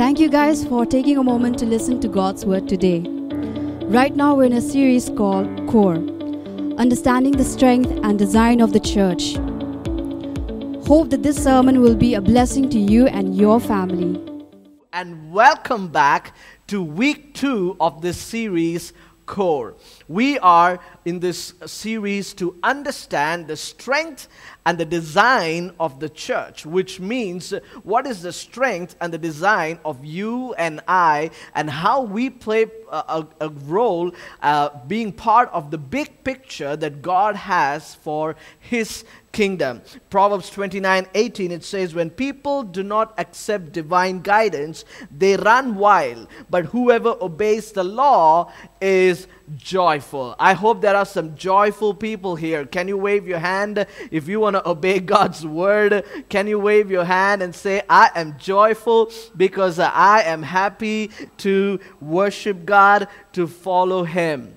Thank you guys for taking a moment to listen to God's Word today. Right now, we're in a series called Core Understanding the Strength and Design of the Church. Hope that this sermon will be a blessing to you and your family. And welcome back to week two of this series, Core. We are in this series to understand the strength and the design of the church, which means what is the strength and the design of you and I, and how we play a, a, role uh, being part of the big picture that God has for His kingdom. Proverbs 29 18, it says, When people do not accept divine guidance, they run wild, but whoever obeys the law is joyful. I hope there are some joyful people here. Can you wave your hand if you want to obey God's word? Can you wave your hand and say, I am joyful because I am happy to worship God, to follow Him?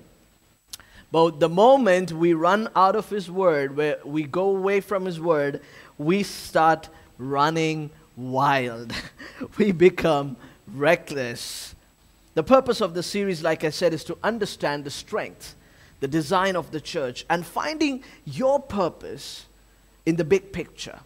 But the moment we run out of His Word, where we go away from His Word, we start running wild. we become reckless. The purpose of the series, like I said, is to understand the strength, the design of the church, and finding your purpose in the big picture.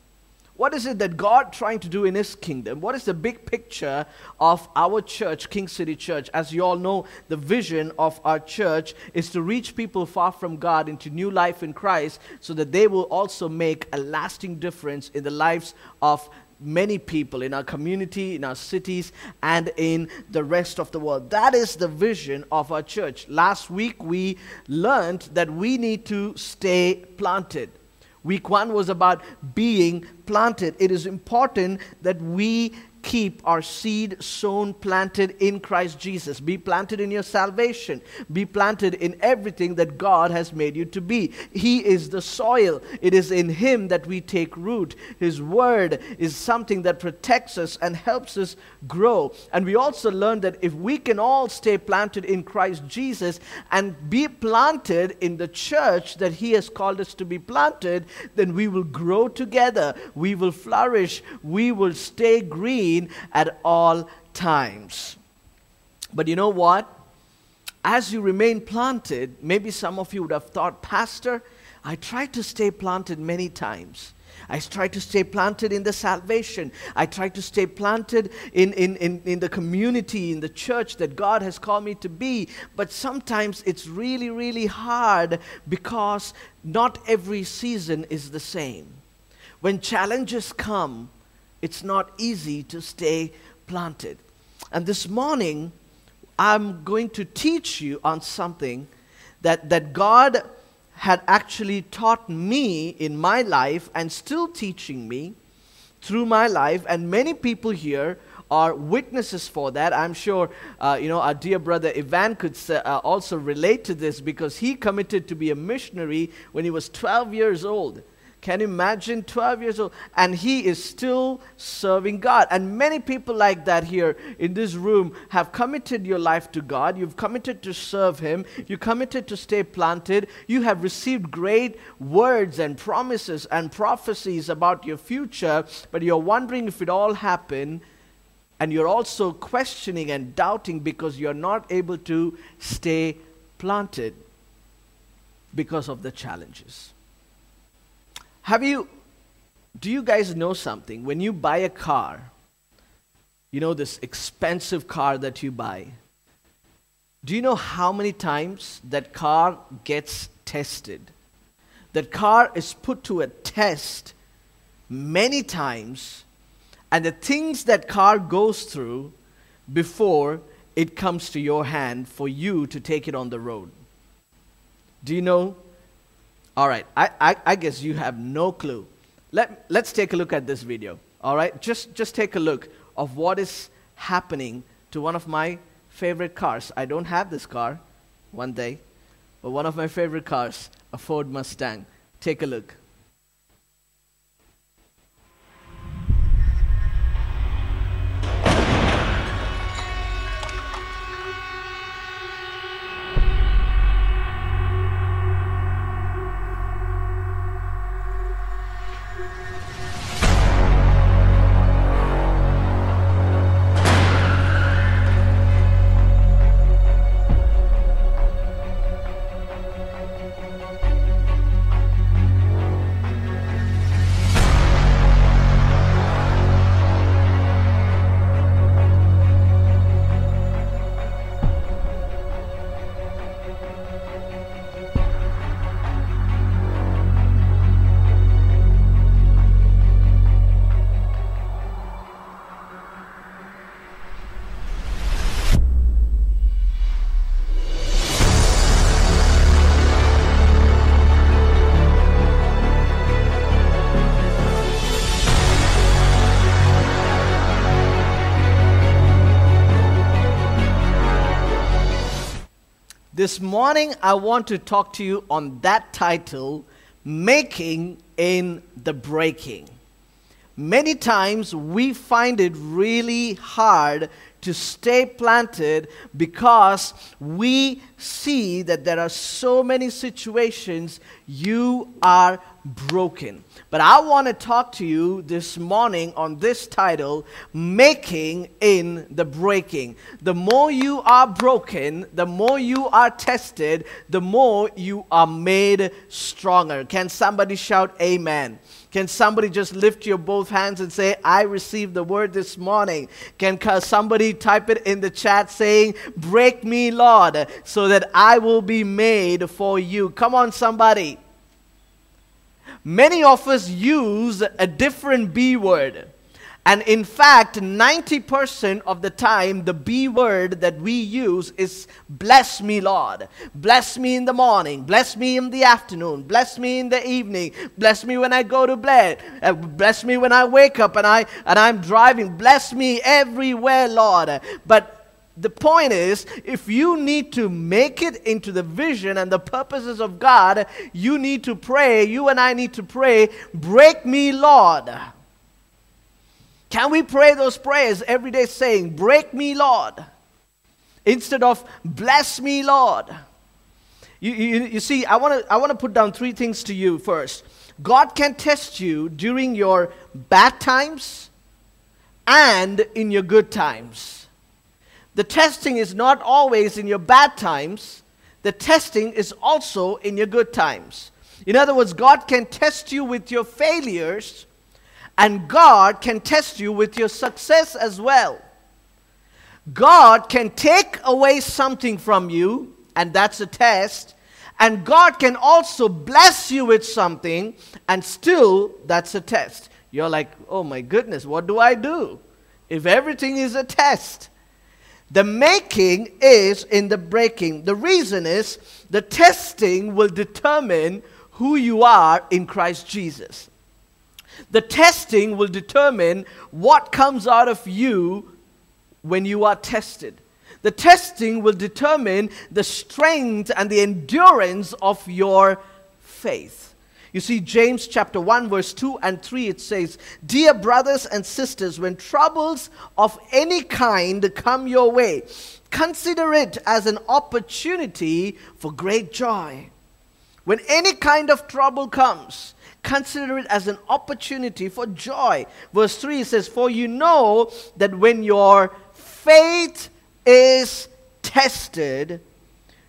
What is it that God trying to do in his kingdom? What is the big picture of our church, King City Church? As you all know, the vision of our church is to reach people far from God into new life in Christ so that they will also make a lasting difference in the lives of many people in our community, in our cities, and in the rest of the world. That is the vision of our church. Last week we learned that we need to stay planted. Week one was about being planted. It is important that we keep our seed sown, planted in Christ Jesus. Be planted in your salvation. Be planted in everything that God has made you to be. He is the soil. It is in Him that we take root. His word is something that protects us and helps us grow. And we also learn that if we can all stay planted in Christ Jesus and be planted in the church that He has called us to be planted, then we will grow together. We will flourish. We will stay green at all times. But you know what? As you remain planted, maybe some of you would have thought, Pastor, I tried to stay planted many times. I try to stay planted in the salvation. I try to stay planted in, in, in, in the community, in the church that God has called me to be. But sometimes it's really, really hard because not every season is the same. When challenges come, it's not easy to stay planted. And this morning, I'm going to teach you on something that, that God had actually taught me in my life and still teaching me through my life. And many people here are witnesses for that. I'm sure, uh, you know, our dear brother Ivan could uh, also relate to this because he committed to be a missionary when he was 12 years old. Can you imagine 12 years old? And he is still serving God. And many people like that here in this room have committed your life to God. You've committed to serve Him. You committed to stay planted. You have received great words and promises and prophecies about your future, but you're wondering if it all happened. And you're also questioning and doubting because you're not able to stay planted because of the challenges. Have you, do you guys know something? When you buy a car, you know, this expensive car that you buy, do you know how many times that car gets tested? That car is put to a test many times, and the things that car goes through before it comes to your hand for you to take it on the road. Do you know all right, I, I, I guess you have no clue. Let, let's take a look at this video. All right, just, just take a look of what is happening to one of my favorite cars. I don't have this car one day, but one of my favorite cars, a Ford Mustang. Take a look. This morning, I want to talk to you on that title Making in the Breaking. Many times we find it really hard to stay planted because we see that there are so many situations you are broken. But I want to talk to you this morning on this title, Making in the Breaking. The more you are broken, the more you are tested, the more you are made stronger. Can somebody shout Amen? Can somebody just lift your both hands and say, I received the word this morning? Can somebody type it in the chat saying, Break me, Lord, so that I will be made for you? Come on, somebody. Many of us use a different B word. And in fact, 90% of the time, the B word that we use is bless me, Lord. Bless me in the morning. Bless me in the afternoon. Bless me in the evening. Bless me when I go to bed. Uh, bless me when I wake up and, I, and I'm driving. Bless me everywhere, Lord. But the point is, if you need to make it into the vision and the purposes of God, you need to pray. You and I need to pray, break me, Lord. Can we pray those prayers every day saying, Break me, Lord, instead of bless me, Lord? You, you, you see, I want to I wanna put down three things to you first. God can test you during your bad times and in your good times. The testing is not always in your bad times, the testing is also in your good times. In other words, God can test you with your failures and God can test you with your success as well. God can take away something from you, and that's a test. And God can also bless you with something, and still that's a test. You're like, oh my goodness, what do I do? If everything is a test, the making is in the breaking. The reason is the testing will determine who you are in Christ Jesus. The testing will determine what comes out of you when you are tested. The testing will determine the strength and the endurance of your faith. You see, James chapter 1, verse 2 and 3, it says, Dear brothers and sisters, when troubles of any kind come your way, consider it as an opportunity for great joy. When any kind of trouble comes, Consider it as an opportunity for joy. Verse 3 says, For you know that when your faith is tested,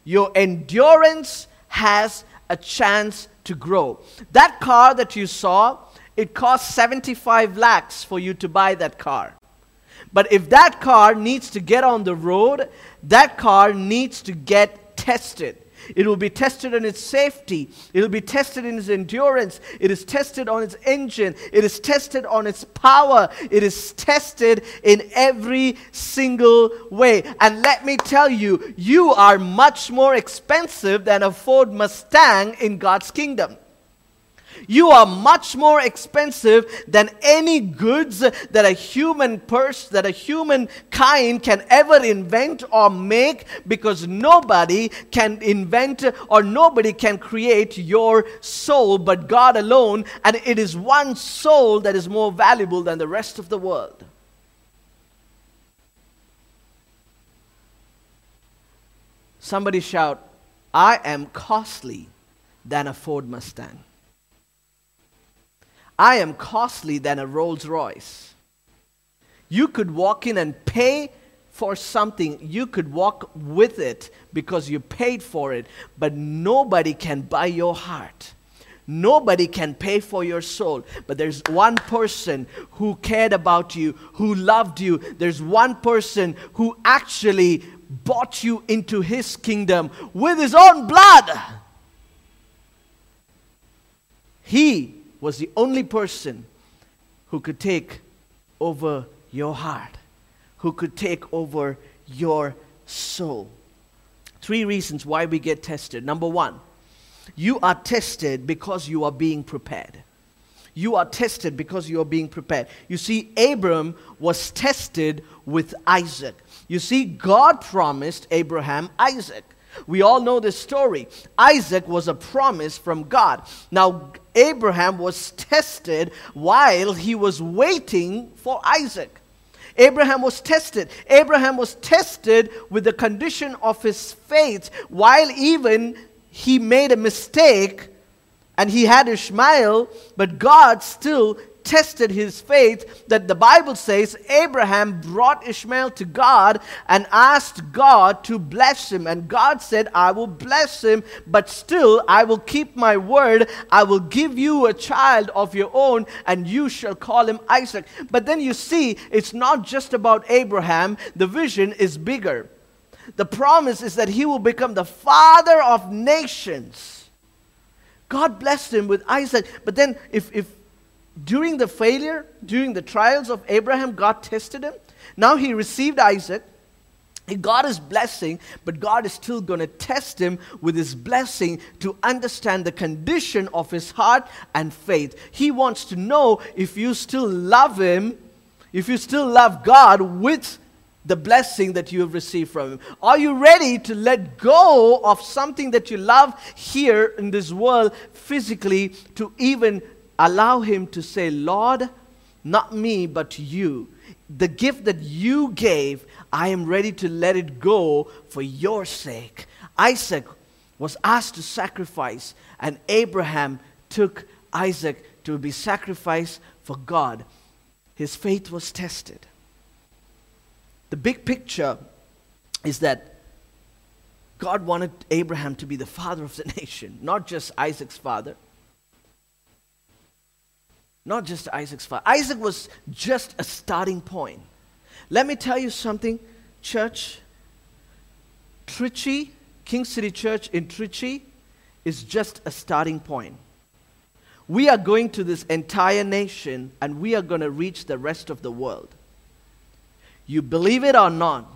your endurance has a chance to grow. That car that you saw, it cost 75 lakhs for you to buy that car. But if that car needs to get on the road, that car needs to get tested. It will be tested on its safety. It will be tested in its endurance. It is tested on its engine. It is tested on its power. It is tested in every single way. And let me tell you, you are much more expensive than a Ford Mustang in God's kingdom. You are much more expensive than any goods that a human person, that a human kind can ever invent or make because nobody can invent or nobody can create your soul but God alone. And it is one soul that is more valuable than the rest of the world. Somebody shout, I am costly than a Ford Mustang. I am costly than a Rolls Royce. You could walk in and pay for something, you could walk with it because you paid for it, but nobody can buy your heart. Nobody can pay for your soul, but there's one person who cared about you, who loved you. There's one person who actually bought you into his kingdom with his own blood. He was the only person who could take over your heart, who could take over your soul. Three reasons why we get tested. Number one, you are tested because you are being prepared. You are tested because you are being prepared. You see, Abram was tested with Isaac. You see, God promised Abraham Isaac. We all know this story. Isaac was a promise from God. Now, Abraham was tested while he was waiting for Isaac. Abraham was tested. Abraham was tested with the condition of his faith while even he made a mistake and he had Ishmael, but God still tested his faith that the Bible says Abraham brought Ishmael to God and asked God to bless him. And God said, I will bless him, but still I will keep my word. I will give you a child of your own, and you shall call him Isaac. But then you see, it's not just about Abraham, the vision is bigger. The promise is that he will become the father of nations. God blessed him with Isaac. But then, if, if during the failure, during the trials of Abraham, God tested him. Now he received Isaac. He got his blessing, but God is still going to test him with his blessing to understand the condition of his heart and faith. He wants to know if you still love him, if you still love God with the blessing that you have received from him. Are you ready to let go of something that you love here in this world physically to even allow Him to say, Lord, not me, but you. The gift that you gave, I am ready to let it go for your sake. Isaac was asked to sacrifice, and Abraham took Isaac to be sacrificed for God. His faith was tested. The big picture is that God wanted Abraham to be the father of the nation, not just Isaac's father. Not just Isaac's father. Isaac was just a starting point. Let me tell you something, church. Trichy, King City Church in Trichy, is just a starting point. We are going to this entire nation and we are going to reach the rest of the world. You believe it or not,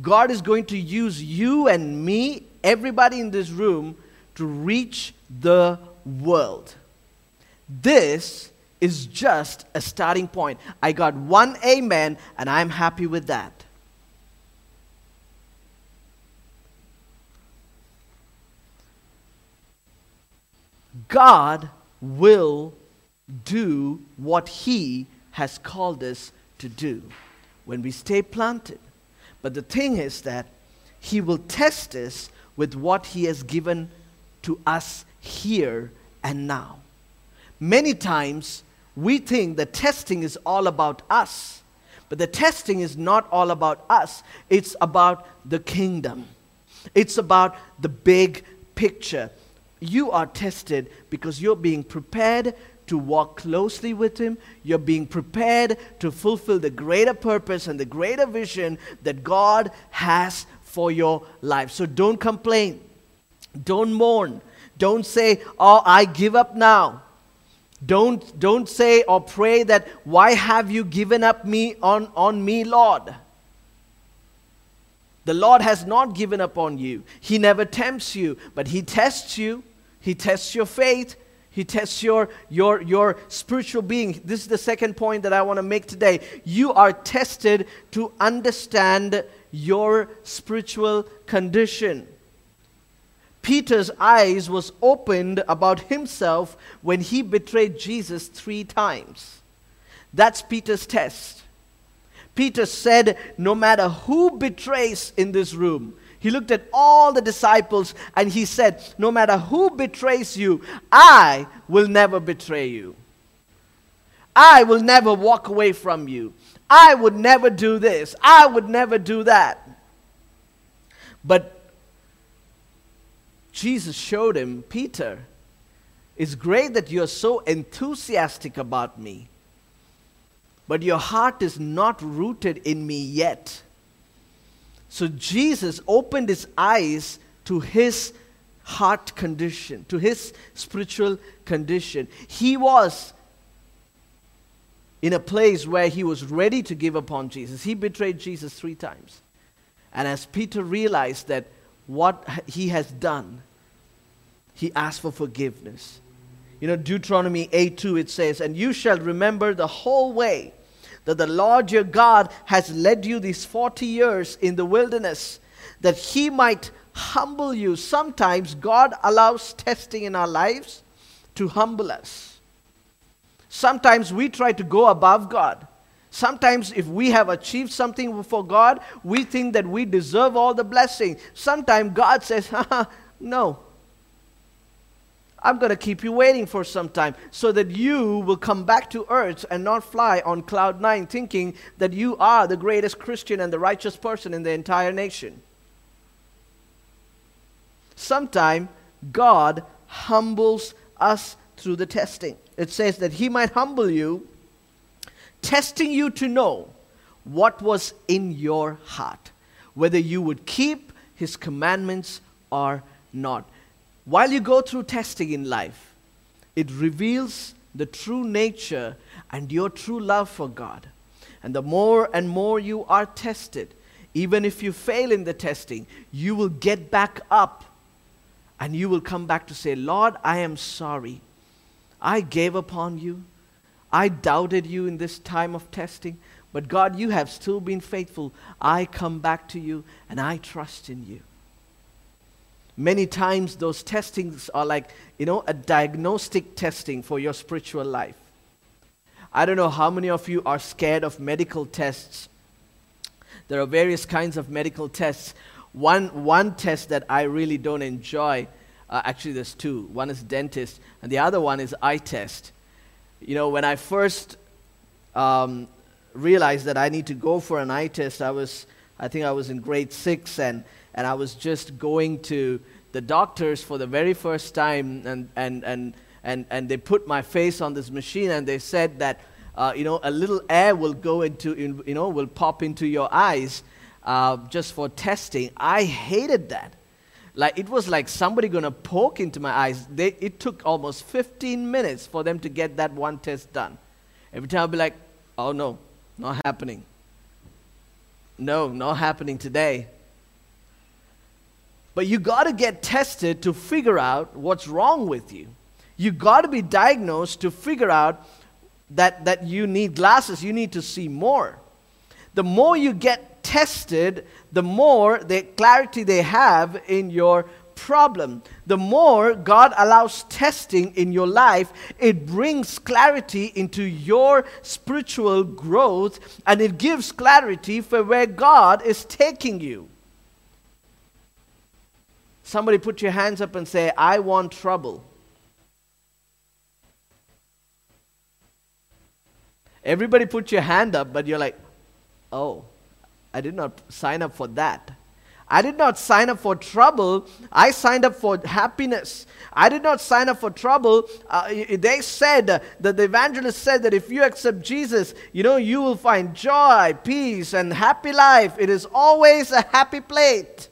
God is going to use you and me, everybody in this room, to reach the world. This is just a starting point. I got one amen, and I'm happy with that. God will do what He has called us to do when we stay planted. But the thing is that He will test us with what He has given to us here and now. Many times, we think the testing is all about us. But the testing is not all about us, it's about the kingdom. It's about the big picture. You are tested because you're being prepared to walk closely with Him. You're being prepared to fulfill the greater purpose and the greater vision that God has for your life. So don't complain. Don't mourn. Don't say, Oh, I give up now. Don't, don't say or pray that, Why have you given up me on, on me, Lord? The Lord has not given up on you. He never tempts you, but He tests you. He tests your faith. He tests your, your, your spiritual being. This is the second point that I want to make today. You are tested to understand your spiritual condition. Peter's eyes was opened about himself when he betrayed Jesus 3 times. That's Peter's test. Peter said, No matter who betrays in this room, he looked at all the disciples and he said, No matter who betrays you, I will never betray you. I will never walk away from you. I would never do this. I would never do that. But Jesus showed him, Peter, it's great that you're so enthusiastic about me, but your heart is not rooted in me yet. So Jesus opened his eyes to his heart condition, to his spiritual condition. He was in a place where he was ready to give up on Jesus. He betrayed Jesus three times. And as Peter realized that what he has done, he asked for forgiveness. You know, Deuteronomy 8 2, it says, And you shall remember the whole way that the Lord your God has led you these 40 years in the wilderness, that He might humble you. Sometimes God allows testing in our lives to humble us. Sometimes we try to go above God. Sometimes, if we have achieved something for God, we think that we deserve all the blessing. Sometimes God says, No, I'm going to keep you waiting for some time so that you will come back to earth and not fly on cloud nine thinking that you are the greatest Christian and the righteous person in the entire nation. Sometime God humbles us through the testing. It says that He might humble you, testing you to know what was in your heart, whether you would keep His commandments or not. While you go through testing in life, it reveals the true nature and your true love for God. And the more and more you are tested, even if you fail in the testing, you will get back up and you will come back to say, Lord, I am sorry. I gave upon you. I doubted you in this time of testing. But God, you have still been faithful. I come back to you and I trust in you many times those testings are like, you know, a diagnostic testing for your spiritual life. I don't know how many of you are scared of medical tests. There are various kinds of medical tests. One, one test that I really don't enjoy, uh, actually, there's two. One is dentist, and the other one is eye test. You know, when I first um, realized that I need to go for an eye test, I was, I think I was in grade six, and and I was just going to the doctors for the very first time, and, and, and, and, and they put my face on this machine, and they said that, uh, you know, a little air will go into, in, you know, will pop into your eyes uh, just for testing. I hated that. Like, it was like somebody going to poke into my eyes. They, it took almost 15 minutes for them to get that one test done. Every time I'd be like, oh no, not happening. No, not happening today. But you got to get tested to figure out what's wrong with you. You got to be diagnosed to figure out that, that you need glasses, you need to see more. The more you get tested, the more the clarity they have in your problem. The more God allows testing in your life, it brings clarity into your spiritual growth and it gives clarity for where God is taking you. Somebody put your hands up and say, I want trouble. Everybody put your hand up, but you're like, oh, I did not sign up for that. I did not sign up for trouble. I signed up for happiness. I did not sign up for trouble. Uh, they said, uh, that the evangelist said that if you accept Jesus, you know, you will find joy, peace, and happy life. It is always a happy plate.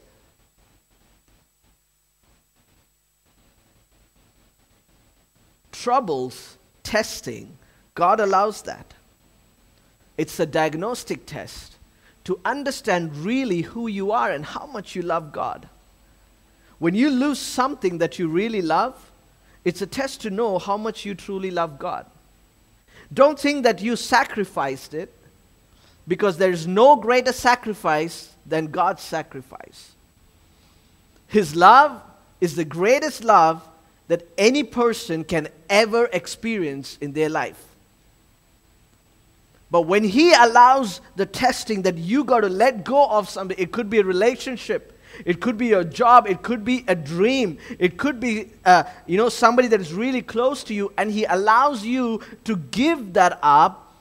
Troubles, testing, God allows that. It's a diagnostic test to understand really who you are and how much you love God. When you lose something that you really love, it's a test to know how much you truly love God. Don't think that you sacrificed it because there is no greater sacrifice than God's sacrifice. His love is the greatest love that any person can ever experience in their life. But when He allows the testing that you got to let go of something, it could be a relationship, it could be a job, it could be a dream, it could be, uh, you know, somebody that is really close to you, and He allows you to give that up,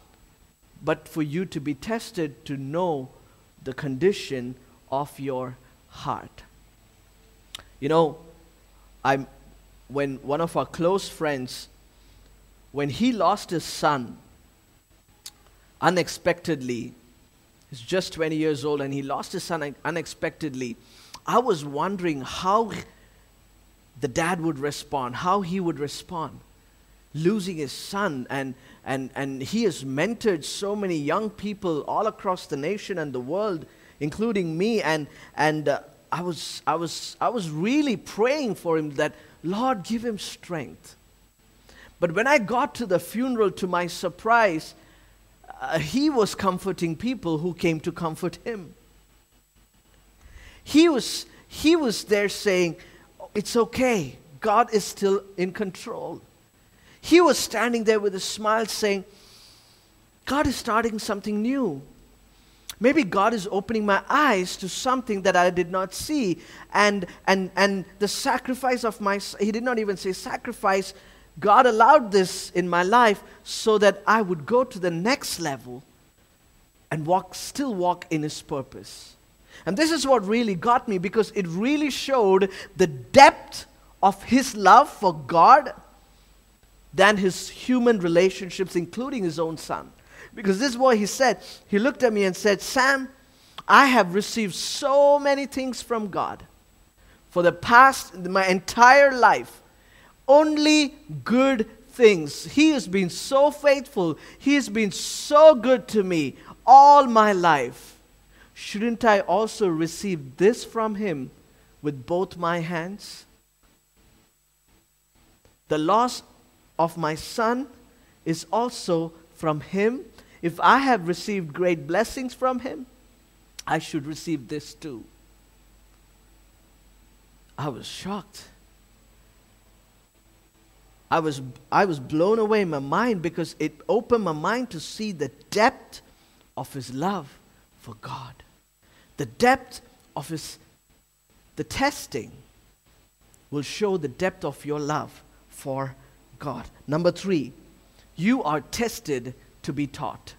but for you to be tested to know the condition of your heart. You know, I'm, when one of our close friends, when he lost his son unexpectedly, he's just 20 years old and he lost his son unexpectedly, I was wondering how the dad would respond, how he would respond. Losing his son, and, and, and he has mentored so many young people all across the nation and the world, including me. And, and uh, I, was, I, was, I was really praying for him that Lord, give him strength. But when I got to the funeral, to my surprise, uh, he was comforting people who came to comfort him. He was, he was there saying, It's okay. God is still in control. He was standing there with a smile saying, God is starting something new. Maybe God is opening my eyes to something that I did not see. And, and, and the sacrifice of my, he did not even say sacrifice. God allowed this in my life so that I would go to the next level and walk, still walk in his purpose. And this is what really got me because it really showed the depth of his love for God than his human relationships, including his own son. Because this is what he said. He looked at me and said, Sam, I have received so many things from God for the past, my entire life. Only good things. He has been so faithful. He has been so good to me all my life. Shouldn't I also receive this from him with both my hands? The loss of my son is also from him if I have received great blessings from him, I should receive this too. I was shocked. I was, I was blown away in my mind because it opened my mind to see the depth of his love for God, the depth of his, the testing will show the depth of your love for God. Number three, you are tested to be taught.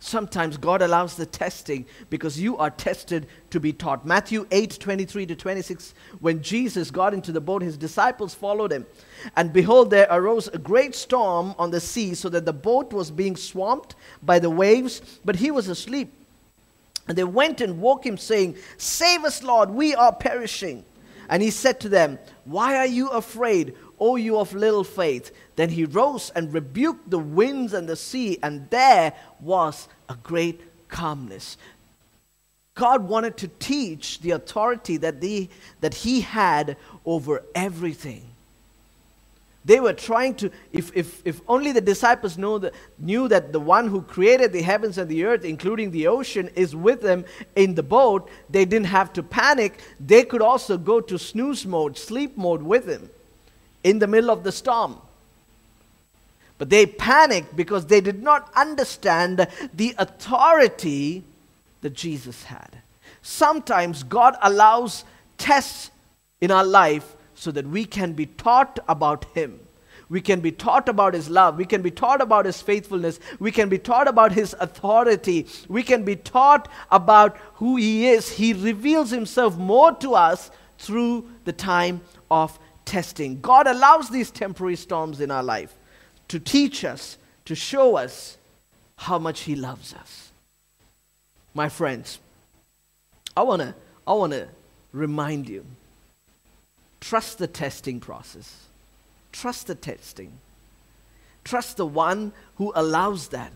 Sometimes God allows the testing because you are tested to be taught. Matthew 8 23 to 26, when Jesus got into the boat, his disciples followed him. And behold, there arose a great storm on the sea, so that the boat was being swamped by the waves, but he was asleep. And they went and woke him, saying, Save us, Lord, we are perishing. And he said to them, Why are you afraid? O you of little faith. Then he rose and rebuked the winds and the sea, and there was a great calmness. God wanted to teach the authority that, the, that he had over everything. They were trying to, if, if, if only the disciples know that, knew that the one who created the heavens and the earth, including the ocean, is with them in the boat, they didn't have to panic. They could also go to snooze mode, sleep mode with him in the middle of the storm. But they panicked because they did not understand the authority that Jesus had. Sometimes God allows tests in our life so that we can be taught about Him. We can be taught about His love. We can be taught about His faithfulness. We can be taught about His authority. We can be taught about who He is. He reveals Himself more to us through the time of testing. God allows these temporary storms in our life to teach us, to show us how much He loves us. My friends, I want to I wanna remind you trust the testing process, trust the testing, trust the one who allows that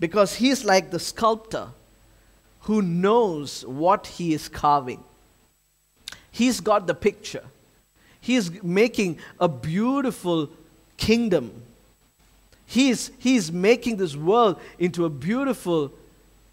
because He's like the sculptor who knows what He is carving. He's got the picture. He is making a beautiful kingdom. He is, he is making this world into a beautiful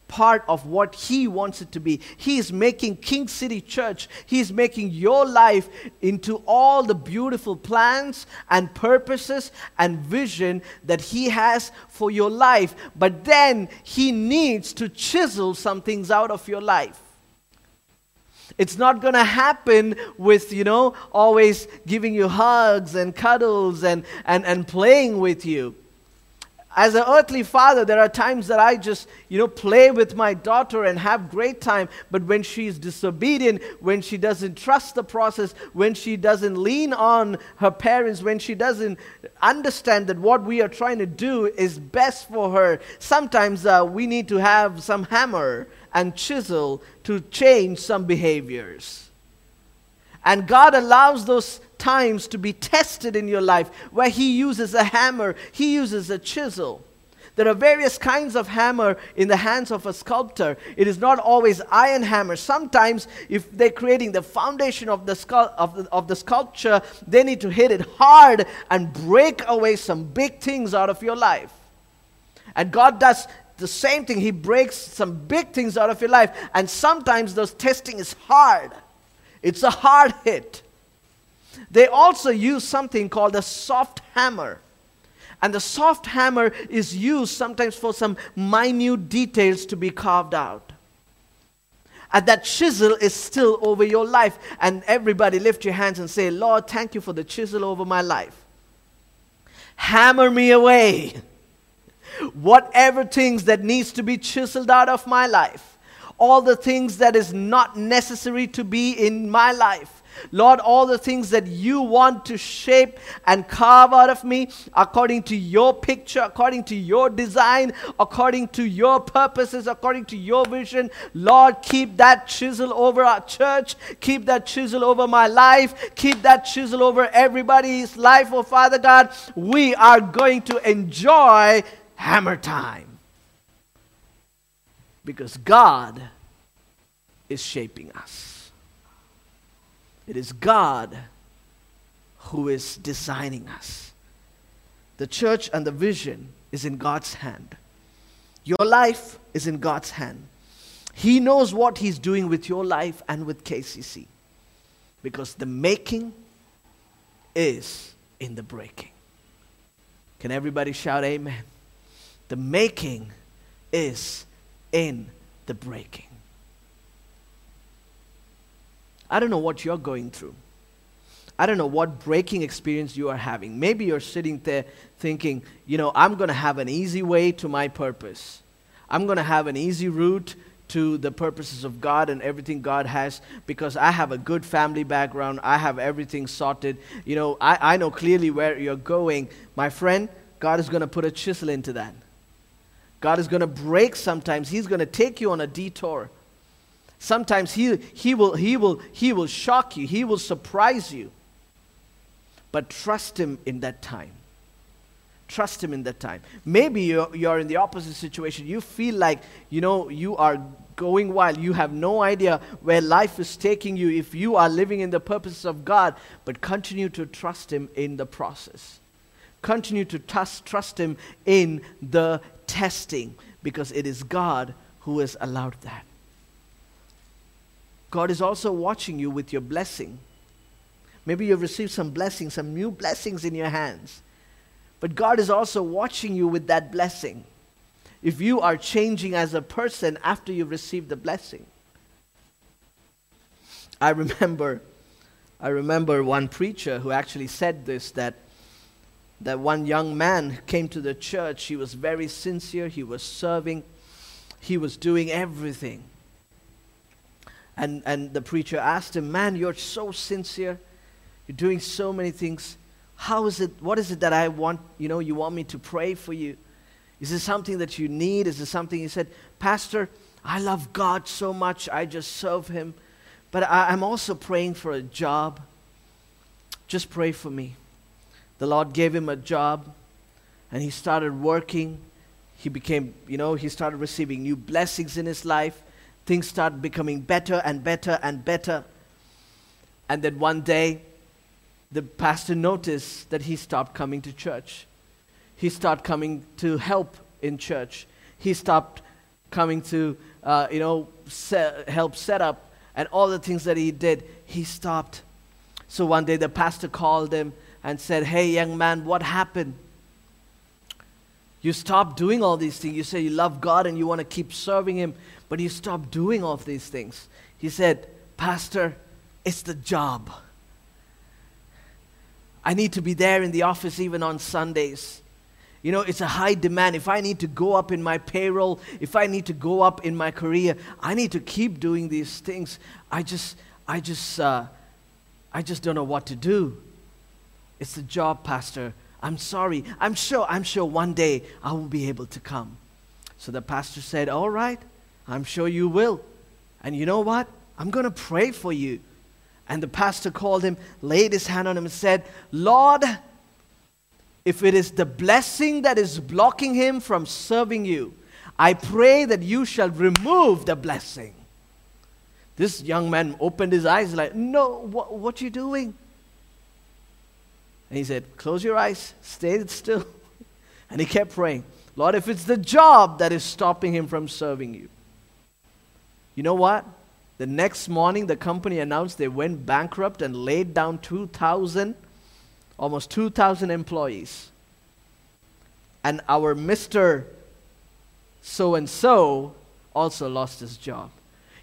part of what he wants it to be. He is making King City Church, He is making your life into all the beautiful plans and purposes and vision that he has for your life. But then he needs to chisel some things out of your life. It's not going to happen with, you know, always giving you hugs and cuddles and, and, and playing with you. As an earthly father, there are times that I just, you know, play with my daughter and have great time. But when she's disobedient, when she doesn't trust the process, when she doesn't lean on her parents, when she doesn't understand that what we are trying to do is best for her, sometimes uh, we need to have some hammer and chisel to change some behaviors. And God allows those times to be tested in your life where He uses a hammer, He uses a chisel. There are various kinds of hammer in the hands of a sculptor. It is not always iron hammer. Sometimes, if they're creating the foundation of the, scu- of, the, of the sculpture, they need to hit it hard and break away some big things out of your life. And God does the same thing. He breaks some big things out of your life. And sometimes those testing is hard. It's a hard hit. They also use something called a soft hammer. And the soft hammer is used sometimes for some minute details to be carved out. And that chisel is still over your life. And everybody lift your hands and say, Lord, thank you for the chisel over my life. Hammer me away. Whatever things that needs to be chiseled out of my life. All the things that is not necessary to be in my life Lord, all the things that you want to shape and carve out of me according to your picture, according to your design, according to your purposes, according to your vision, Lord, keep that chisel over our church, keep that chisel over my life, keep that chisel over everybody's life, oh Father God. We are going to enjoy hammer time because God is shaping us. It is God who is designing us. The church and the vision is in God's hand. Your life is in God's hand. He knows what He's doing with your life and with KCC. Because the making is in the breaking. Can everybody shout amen? The making is in the breaking. I don't know what you're going through. I don't know what breaking experience you are having. Maybe you're sitting there thinking, you know, I'm going to have an easy way to my purpose. I'm going to have an easy route to the purposes of God and everything God has because I have a good family background. I have everything sorted. You know, I, I know clearly where you're going. My friend, God is going to put a chisel into that. God is going to break sometimes. He's going to take you on a detour. Sometimes he, he, will, he, will, he will shock you, he will surprise you. But trust him in that time. Trust him in that time. Maybe you're, you're in the opposite situation. You feel like, you know, you are going wild. You have no idea where life is taking you if you are living in the purposes of God. But continue to trust him in the process. Continue to trust, trust him in the testing because it is God who has allowed that. God is also watching you with your blessing. Maybe you've received some blessings, some new blessings in your hands. But God is also watching you with that blessing. If you are changing as a person after you've received the blessing. I remember I remember one preacher who actually said this that that one young man came to the church, he was very sincere, he was serving, he was doing everything. And, and the preacher asked him, Man, you're so sincere. You're doing so many things. How is it, what is it that I want, you know, you want me to pray for you? Is this something that you need? Is this something, he said, Pastor, I love God so much, I just serve him. But I, I'm also praying for a job. Just pray for me. The Lord gave him a job, and he started working. He became, you know, he started receiving new blessings in his life things start becoming better and better and better. And then one day, the pastor noticed that he stopped coming to church. He stopped coming to help in church. He stopped coming to, uh, you know, help set up and all the things that he did. He stopped. So one day the pastor called him and said, Hey, young man, what happened? You stopped doing all these things. You say you love God and you want to keep serving Him, but you stopped doing all these things. He said, Pastor, it's the job. I need to be there in the office even on Sundays. You know, it's a high demand. If I need to go up in my payroll, if I need to go up in my career, I need to keep doing these things. I just, I just, uh, I just don't know what to do. It's the job, Pastor. I'm sorry. I'm sure, I'm sure one day I will be able to come. So the pastor said, All right, I'm sure you will. And you know what? I'm going to pray for you. And the pastor called him, laid his hand on him, and said, Lord, if it is the blessing that is blocking him from serving you, I pray that you shall remove the blessing. This young man opened his eyes like, No, what, what are you doing? And he said, Close your eyes, stay still. And he kept praying, Lord, if it's the job that is stopping him from serving you. You know what? The next morning, the company announced they went bankrupt and laid down 2,000, almost 2,000 employees. And our Mr. So and so also lost his job.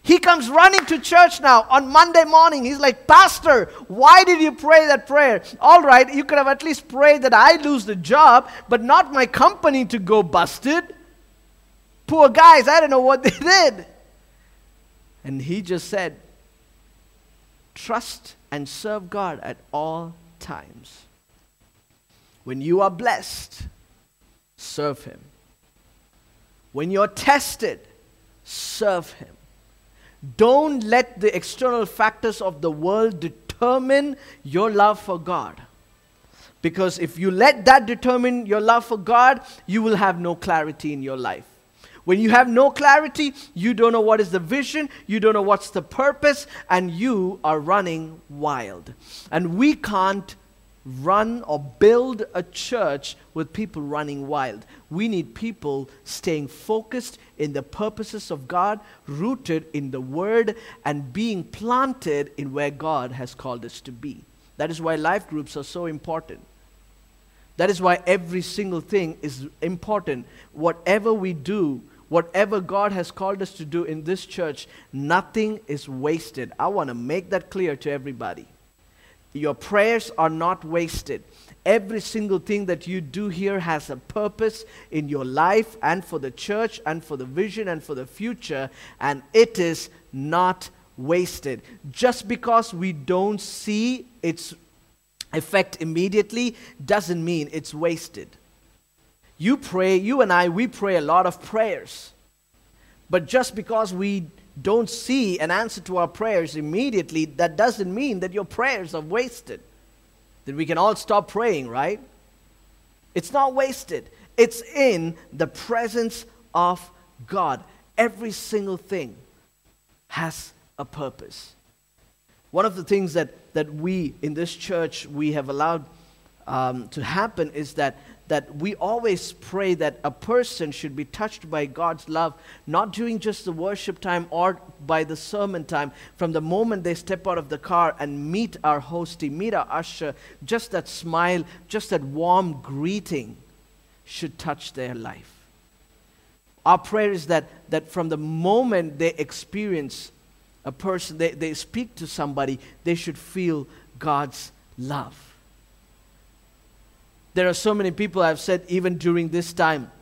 He comes running to church now on Monday morning. He's like, Pastor, why did you pray that prayer? All right, you could have at least prayed that I lose the job, but not my company to go busted. Poor guys, I don't know what they did. And he just said, Trust and serve God at all times. When you are blessed, serve Him. When you're tested, serve Him. Don't let the external factors of the world determine your love for God. Because if you let that determine your love for God, you will have no clarity in your life. When you have no clarity, you don't know what is the vision, you don't know what's the purpose, and you are running wild. And we can't run or build a church with people running wild. We need people staying focused in the purposes of God, rooted in the Word, and being planted in where God has called us to be. That is why life groups are so important. That is why every single thing is important. Whatever we do, whatever God has called us to do in this church, nothing is wasted. I want to make that clear to everybody. Your prayers are not wasted. Every single thing that you do here has a purpose in your life and for the church and for the vision and for the future, and it is not wasted. Just because we don't see its effect immediately doesn't mean it's wasted. You pray, you and I, we pray a lot of prayers. But just because we don't see an answer to our prayers immediately, that doesn't mean that your prayers are wasted. That we can all stop praying, right? It's not wasted. It's in the presence of God. Every single thing has a purpose. One of the things that, that we in this church we have allowed um, to happen is that that we always pray that a person should be touched by God's love, not during just the worship time or by the sermon time. From the moment they step out of the car and meet our hostie, meet our usher, just that smile, just that warm greeting should touch their life. Our prayer is that, that from the moment they experience a person, they, they speak to somebody, they should feel God's love. There are so many people I've said, even during this time,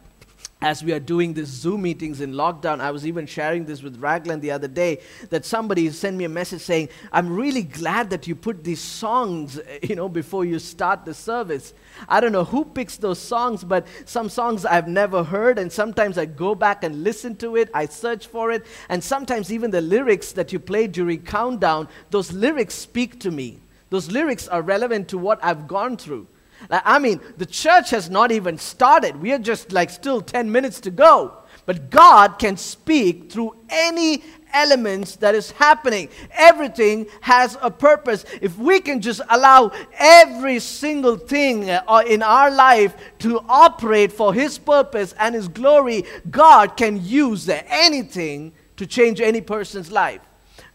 as we are doing these Zoom meetings in lockdown, I was even sharing this with Raglan the other day, that somebody sent me a message saying, I'm really glad that you put these songs, you know, before you start the service. I don't know who picks those songs, but some songs I've never heard, and sometimes I go back and listen to it, I search for it, and sometimes even the lyrics that you play during countdown, those lyrics speak to me. Those lyrics are relevant to what I've gone through. I mean, the church has not even started. We are just like still 10 minutes to go. But God can speak through any elements that is happening. Everything has a purpose. If we can just allow every single thing uh, in our life to operate for His purpose and His glory, God can use anything to change any person's life.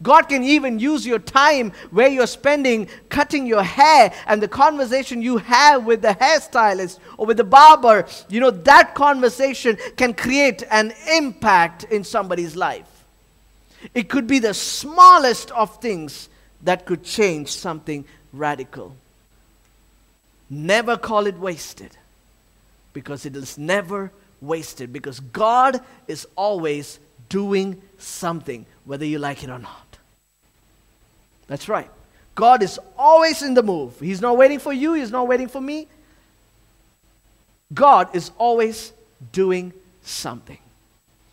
God can even use your time where you're spending cutting your hair and the conversation you have with the hairstylist or with the barber. You know, that conversation can create an impact in somebody's life. It could be the smallest of things that could change something radical. Never call it wasted because it is never wasted because God is always doing something, whether you like it or not. That's right. God is always in the move. He's not waiting for you, He's not waiting for me. God is always doing something.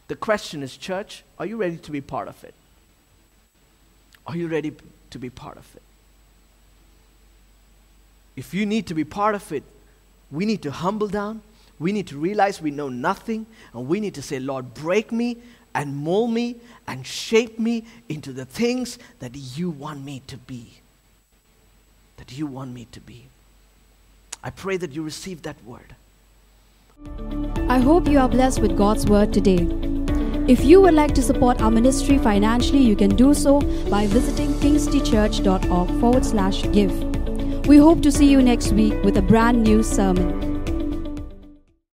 The question is, church, are you ready to be part of it? Are you ready to be part of it? If you need to be part of it, we need to humble down. We need to realize we know nothing. And we need to say, Lord, break me and mold me and shape me into the things that you want me to be. That you want me to be. I pray that you receive that word. I hope you are blessed with God's word today. If you would like to support our ministry financially, you can do so by visiting kingstychurch.org forward slash give. We hope to see you next week with a brand new sermon.